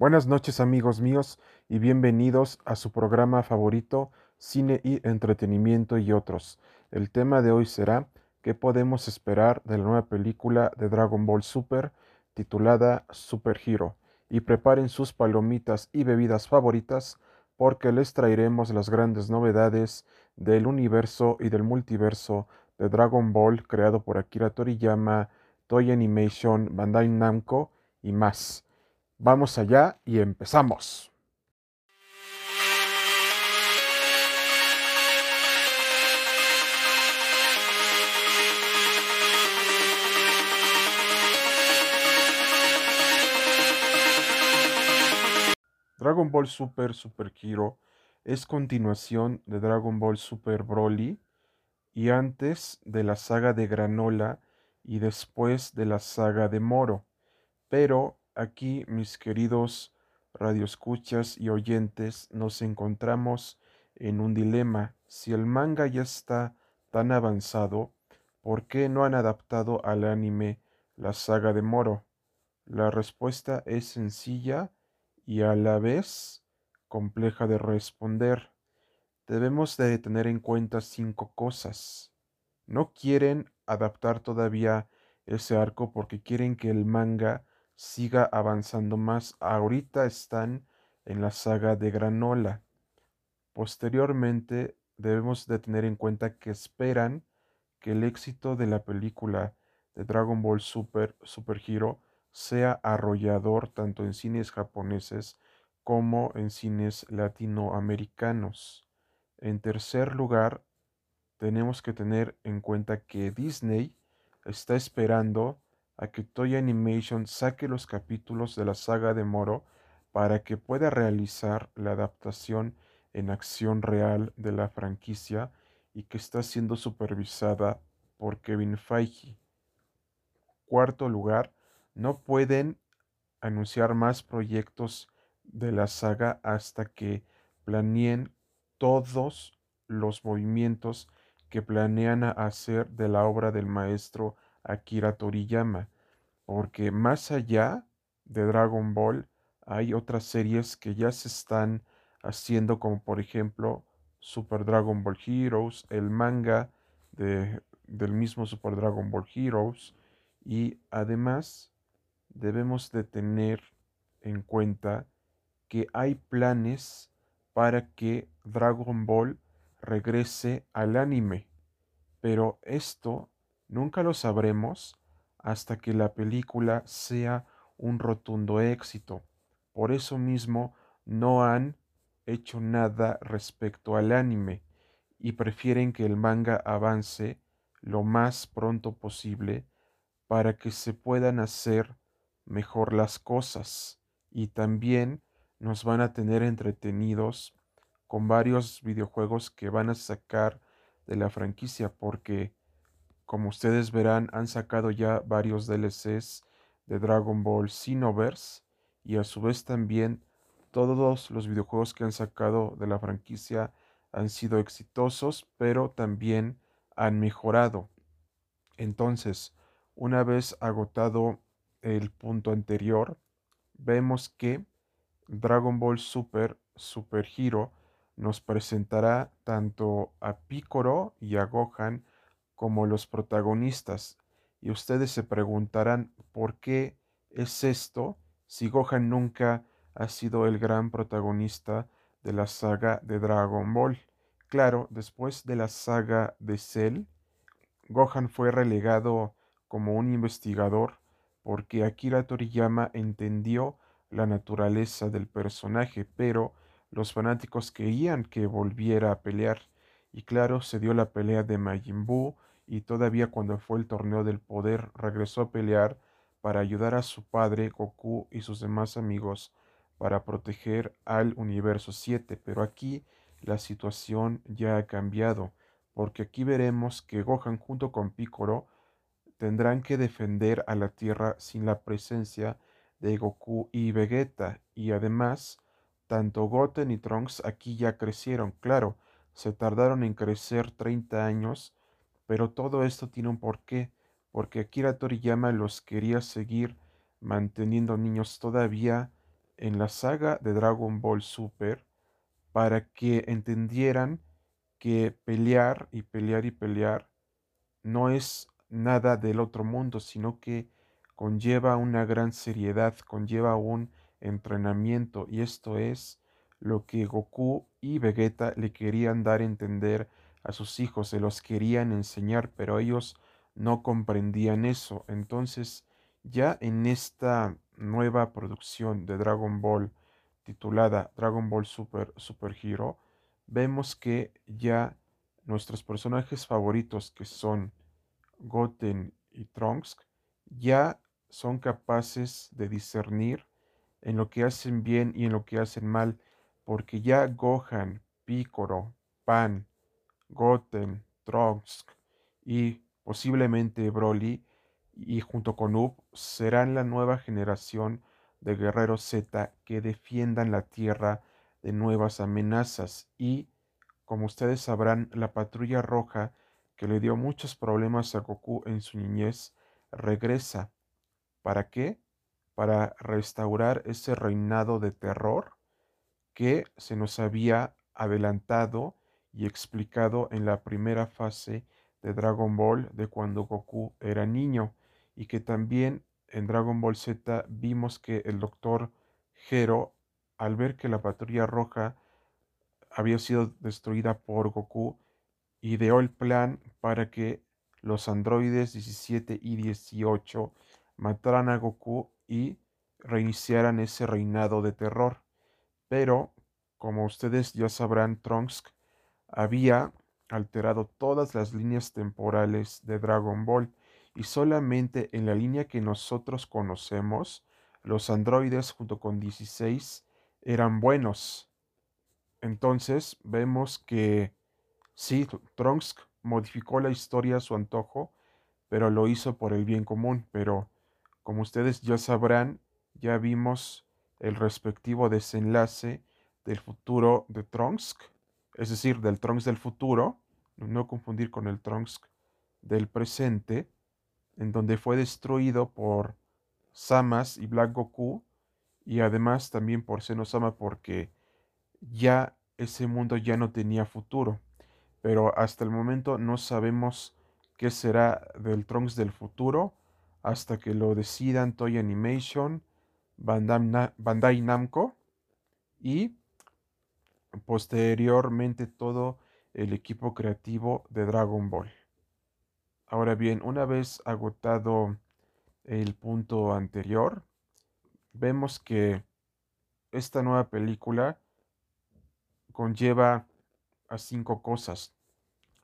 Buenas noches amigos míos y bienvenidos a su programa favorito Cine y Entretenimiento y otros. El tema de hoy será ¿Qué podemos esperar de la nueva película de Dragon Ball Super titulada Super Hero? Y preparen sus palomitas y bebidas favoritas porque les traeremos las grandes novedades del universo y del multiverso de Dragon Ball creado por Akira Toriyama, Toy Animation, Bandai Namco y más. Vamos allá y empezamos. Dragon Ball Super Super Hero es continuación de Dragon Ball Super Broly y antes de la saga de Granola y después de la saga de Moro. Pero aquí, mis queridos radioescuchas y oyentes, nos encontramos en un dilema. Si el manga ya está tan avanzado, ¿por qué no han adaptado al anime la saga de Moro? La respuesta es sencilla y a la vez compleja de responder. Debemos de tener en cuenta cinco cosas. No quieren adaptar todavía ese arco porque quieren que el manga siga avanzando más. Ahorita están en la saga de Granola. Posteriormente debemos de tener en cuenta que esperan que el éxito de la película de Dragon Ball Super Super Hero sea arrollador tanto en cines japoneses como en cines latinoamericanos. En tercer lugar, tenemos que tener en cuenta que Disney está esperando a que Toy Animation saque los capítulos de la saga de Moro para que pueda realizar la adaptación en acción real de la franquicia y que está siendo supervisada por Kevin Feige. Cuarto lugar, no pueden anunciar más proyectos de la saga hasta que planeen todos los movimientos que planean hacer de la obra del maestro Akira Toriyama, porque más allá de Dragon Ball hay otras series que ya se están haciendo como por ejemplo Super Dragon Ball Heroes, el manga de, del mismo Super Dragon Ball Heroes y además debemos de tener en cuenta que hay planes para que Dragon Ball regrese al anime, pero esto nunca lo sabremos hasta que la película sea un rotundo éxito. Por eso mismo no han hecho nada respecto al anime y prefieren que el manga avance lo más pronto posible para que se puedan hacer mejor las cosas y también nos van a tener entretenidos con varios videojuegos que van a sacar de la franquicia porque como ustedes verán han sacado ya varios DLCs de Dragon Ball Xenoverse y a su vez también todos los videojuegos que han sacado de la franquicia han sido exitosos pero también han mejorado. Entonces, una vez agotado el punto anterior, vemos que Dragon Ball Super Super Hero nos presentará tanto a Piccolo y a Gohan como los protagonistas. Y ustedes se preguntarán por qué es esto si Gohan nunca ha sido el gran protagonista de la saga de Dragon Ball. Claro, después de la saga de Cell, Gohan fue relegado como un investigador porque Akira Toriyama entendió la naturaleza del personaje, pero los fanáticos querían que volviera a pelear. Y claro, se dio la pelea de Majin y todavía cuando fue el torneo del poder regresó a pelear para ayudar a su padre Goku y sus demás amigos para proteger al universo 7. Pero aquí la situación ya ha cambiado, porque aquí veremos que Gohan junto con Piccolo tendrán que defender a la Tierra sin la presencia de Goku y Vegeta, y además, tanto Goten y Trunks aquí ya crecieron, claro, se tardaron en crecer 30 años, pero todo esto tiene un porqué, porque Akira Toriyama los quería seguir manteniendo niños todavía en la saga de Dragon Ball Super para que entendieran que pelear y pelear y pelear no es nada del otro mundo, sino que conlleva una gran seriedad, conlleva un entrenamiento y esto es lo que Goku y Vegeta le querían dar a entender a sus hijos, se los querían enseñar, pero ellos no comprendían eso. Entonces, ya en esta nueva producción de Dragon Ball titulada Dragon Ball Super Super Hero, vemos que ya nuestros personajes favoritos que son Goten y Trunks ya son capaces de discernir en lo que hacen bien y en lo que hacen mal, porque ya Gohan, Piccolo, Pan, Goten, Trunks y posiblemente Broly y junto con Up serán la nueva generación de guerreros Z que defiendan la Tierra de nuevas amenazas y, como ustedes sabrán, la patrulla roja que le dio muchos problemas a Goku en su niñez regresa. ¿Para qué? Para restaurar ese reinado de terror que se nos había adelantado y explicado en la primera fase de Dragon Ball de cuando Goku era niño y que también en Dragon Ball Z vimos que el doctor Gero, al ver que la patrulla roja había sido destruida por Goku, ideó el plan para que los androides 17 y 18 mataran a Goku y reiniciaran ese reinado de terror. Pero, como ustedes ya sabrán, Trunks había alterado todas las líneas temporales de Dragon Ball y solamente en la línea que nosotros conocemos, los androides junto con 16 eran buenos. Entonces vemos que sí, Trunks modificó la historia a su antojo, pero lo hizo por el bien común. Pero como ustedes ya sabrán, ya vimos el respectivo desenlace del futuro de Trunks es decir, del Trunks del futuro, no confundir con el Trunks del presente, en donde fue destruido por Samas y Black Goku, y además también por Senosama porque ya ese mundo ya no tenía futuro. Pero hasta el momento no sabemos qué será del Trunks del futuro hasta que lo decidan Toy Animation, Bandai Namco y posteriormente todo el equipo creativo de Dragon Ball. Ahora bien, una vez agotado el punto anterior, vemos que esta nueva película conlleva a cinco cosas.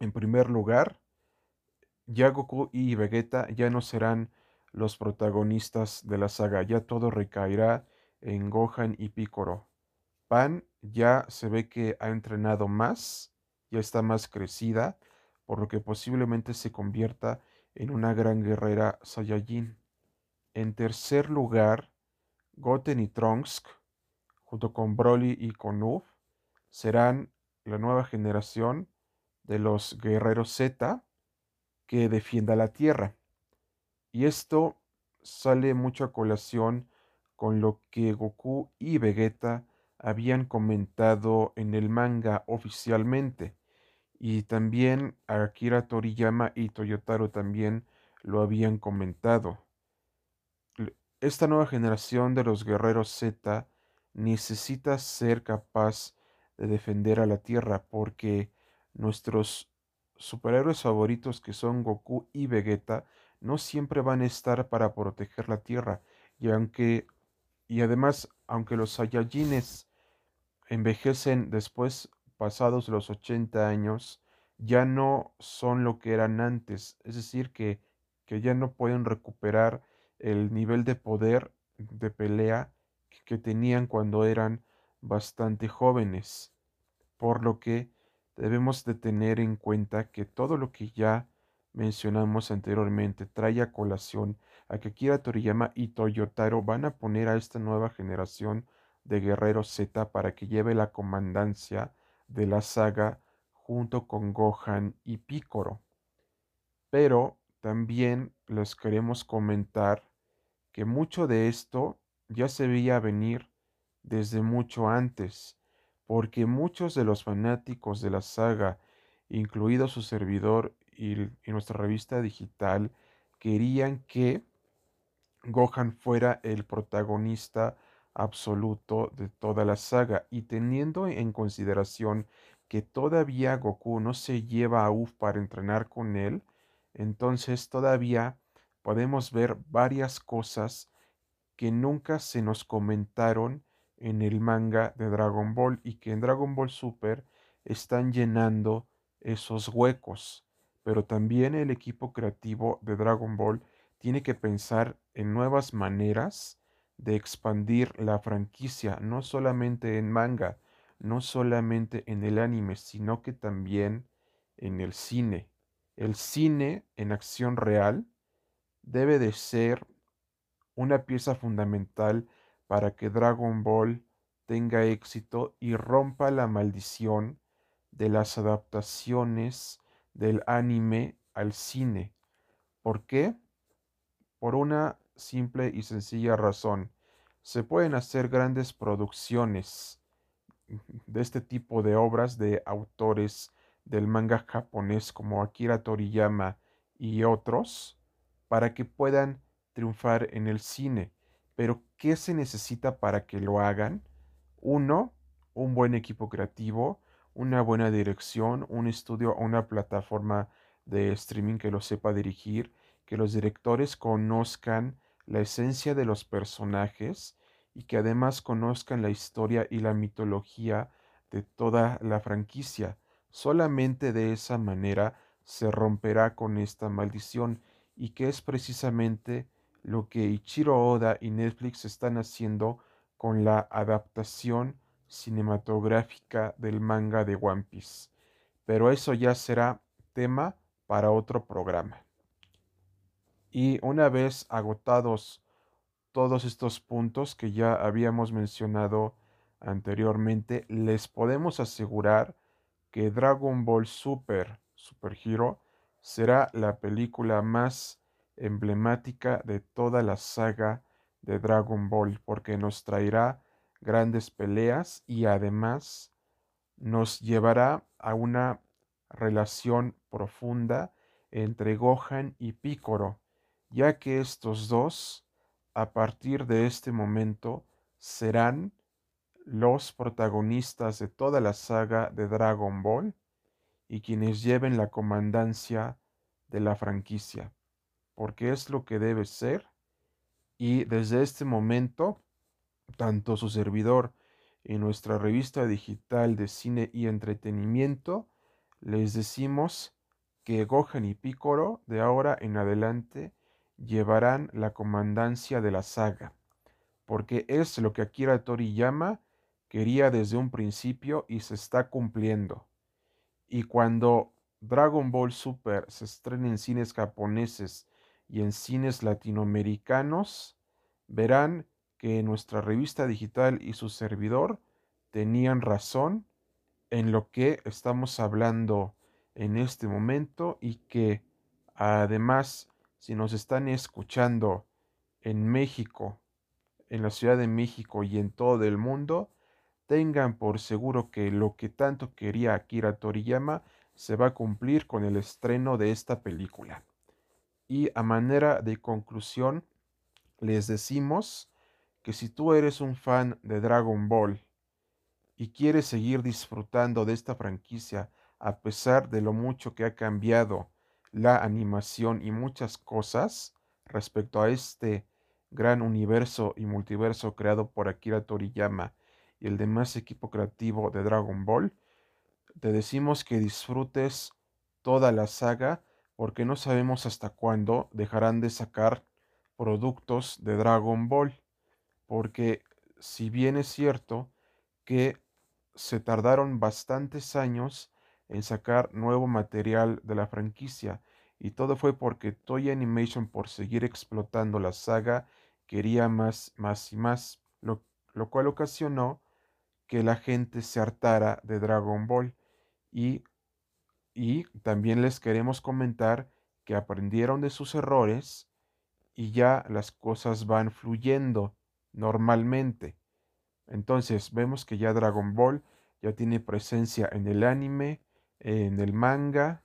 En primer lugar, ya Goku y Vegeta ya no serán los protagonistas de la saga, ya todo recaerá en Gohan y Piccolo. Pan ya se ve que ha entrenado más, ya está más crecida, por lo que posiblemente se convierta en una gran guerrera Saiyajin. En tercer lugar, Goten y Trunks, junto con Broly y con Uf, serán la nueva generación de los guerreros Z que defienda la Tierra. Y esto sale mucho a colación con lo que Goku y Vegeta habían comentado en el manga oficialmente. Y también Akira Toriyama y Toyotaro también lo habían comentado. Esta nueva generación de los guerreros Z necesita ser capaz de defender a la Tierra porque nuestros superhéroes favoritos que son Goku y Vegeta no siempre van a estar para proteger la Tierra y aunque y además aunque los Saiyajines envejecen después, pasados los 80 años, ya no son lo que eran antes, es decir, que, que ya no pueden recuperar el nivel de poder de pelea que tenían cuando eran bastante jóvenes, por lo que debemos de tener en cuenta que todo lo que ya mencionamos anteriormente trae a colación a que Kira Toriyama y Toyotaro van a poner a esta nueva generación de Guerrero Z para que lleve la comandancia de la saga junto con Gohan y Picoro. Pero también les queremos comentar que mucho de esto ya se veía venir desde mucho antes, porque muchos de los fanáticos de la saga, incluido su servidor y, y nuestra revista digital, querían que Gohan fuera el protagonista absoluto de toda la saga y teniendo en consideración que todavía Goku no se lleva a Uf para entrenar con él, entonces todavía podemos ver varias cosas que nunca se nos comentaron en el manga de Dragon Ball y que en Dragon Ball Super están llenando esos huecos. Pero también el equipo creativo de Dragon Ball tiene que pensar en nuevas maneras de expandir la franquicia, no solamente en manga, no solamente en el anime, sino que también en el cine. El cine en acción real debe de ser una pieza fundamental para que Dragon Ball tenga éxito y rompa la maldición de las adaptaciones del anime al cine. ¿Por qué? Por una simple y sencilla razón. Se pueden hacer grandes producciones de este tipo de obras de autores del manga japonés como Akira Toriyama y otros para que puedan triunfar en el cine. Pero, ¿qué se necesita para que lo hagan? Uno, un buen equipo creativo, una buena dirección, un estudio o una plataforma de streaming que lo sepa dirigir, que los directores conozcan la esencia de los personajes y que además conozcan la historia y la mitología de toda la franquicia. Solamente de esa manera se romperá con esta maldición y que es precisamente lo que Ichiro Oda y Netflix están haciendo con la adaptación cinematográfica del manga de One Piece. Pero eso ya será tema para otro programa. Y una vez agotados todos estos puntos que ya habíamos mencionado anteriormente, les podemos asegurar que Dragon Ball Super Super Hero será la película más emblemática de toda la saga de Dragon Ball porque nos traerá grandes peleas y además nos llevará a una relación profunda entre Gohan y Piccolo ya que estos dos, a partir de este momento, serán los protagonistas de toda la saga de Dragon Ball y quienes lleven la comandancia de la franquicia, porque es lo que debe ser. Y desde este momento, tanto su servidor y nuestra revista digital de cine y entretenimiento, les decimos que Gohan y Piccolo de ahora en adelante llevarán la comandancia de la saga, porque es lo que Akira Toriyama quería desde un principio y se está cumpliendo. Y cuando Dragon Ball Super se estrene en cines japoneses y en cines latinoamericanos, verán que nuestra revista digital y su servidor tenían razón en lo que estamos hablando en este momento y que además si nos están escuchando en México, en la Ciudad de México y en todo el mundo, tengan por seguro que lo que tanto quería Akira Toriyama se va a cumplir con el estreno de esta película. Y a manera de conclusión, les decimos que si tú eres un fan de Dragon Ball y quieres seguir disfrutando de esta franquicia a pesar de lo mucho que ha cambiado la animación y muchas cosas respecto a este gran universo y multiverso creado por Akira Toriyama y el demás equipo creativo de Dragon Ball, te decimos que disfrutes toda la saga porque no sabemos hasta cuándo dejarán de sacar productos de Dragon Ball. Porque si bien es cierto que se tardaron bastantes años en sacar nuevo material de la franquicia. Y todo fue porque Toy Animation, por seguir explotando la saga, quería más, más y más, lo, lo cual ocasionó que la gente se hartara de Dragon Ball. Y, y también les queremos comentar que aprendieron de sus errores y ya las cosas van fluyendo normalmente. Entonces vemos que ya Dragon Ball ya tiene presencia en el anime, en el manga,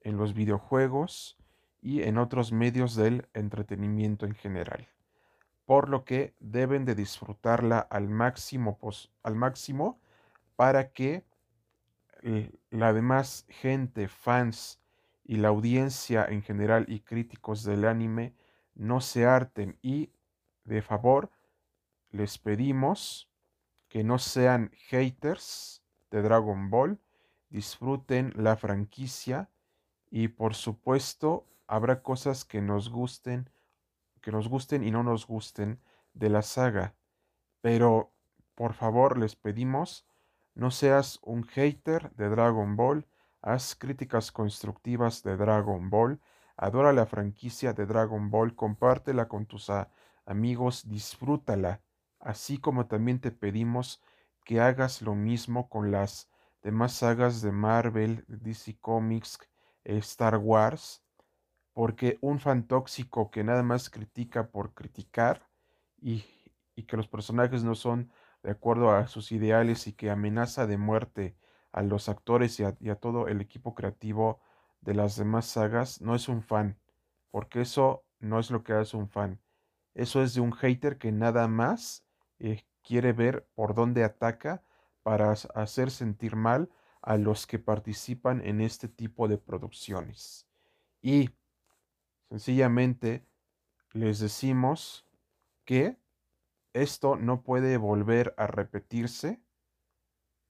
en los videojuegos y en otros medios del entretenimiento en general. Por lo que deben de disfrutarla al máximo, al máximo para que la demás gente, fans y la audiencia en general y críticos del anime no se harten y de favor les pedimos que no sean haters de Dragon Ball, disfruten la franquicia y por supuesto habrá cosas que nos gusten, que nos gusten y no nos gusten de la saga, pero por favor les pedimos no seas un hater de Dragon Ball, haz críticas constructivas de Dragon Ball, adora la franquicia de Dragon Ball, compártela con tus amigos, disfrútala, así como también te pedimos que hagas lo mismo con las demás sagas de Marvel, DC Comics, Star Wars, porque un fan tóxico que nada más critica por criticar y, y que los personajes no son de acuerdo a sus ideales y que amenaza de muerte a los actores y a, todo el equipo creativo de las demás sagas, no es un fan, porque eso no es lo que hace un fan. Eso es de un hater que nada más eh, quiere ver por dónde ataca para hacer sentir mal a los que participan en este tipo de producciones. Y sencillamente les decimos que esto no puede volver a repetirse,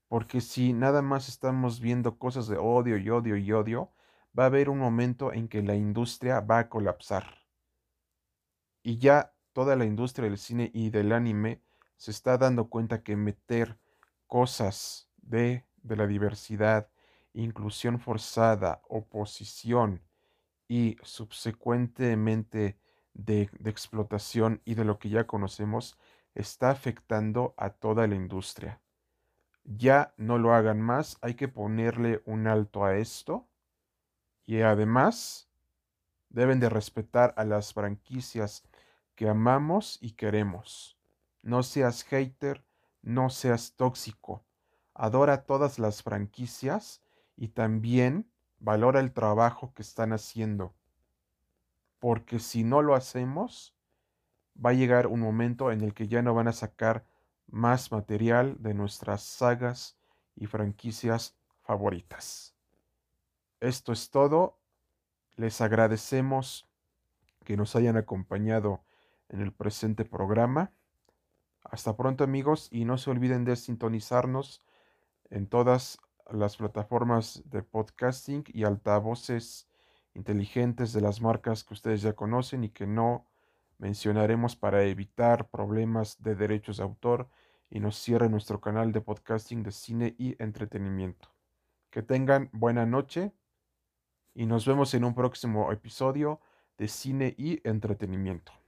porque si nada más estamos viendo cosas de odio y odio y odio, va a haber un momento en que la industria va a colapsar. Y ya toda la industria del cine y del anime se está dando cuenta que meter cosas de, de la diversidad, inclusión forzada, oposición y subsecuentemente de, de, explotación y de lo que ya conocemos está afectando a toda la industria. Ya no lo hagan más, hay que ponerle un alto a esto y además deben de respetar a las franquicias que amamos y queremos. No seas hater, no seas tóxico. Adora todas las franquicias y también valora el trabajo que están haciendo. Porque si no lo hacemos, va a llegar un momento en el que ya no van a sacar más material de nuestras sagas y franquicias favoritas. Esto es todo. Les agradecemos que nos hayan acompañado en el presente programa. Hasta pronto amigos y no se olviden de sintonizarnos en todas las plataformas de podcasting y altavoces inteligentes de las marcas que ustedes ya conocen y que no mencionaremos para evitar problemas de derechos de autor y nos cierre nuestro canal de podcasting de cine y entretenimiento. Que tengan buena noche y nos vemos en un próximo episodio de cine y entretenimiento.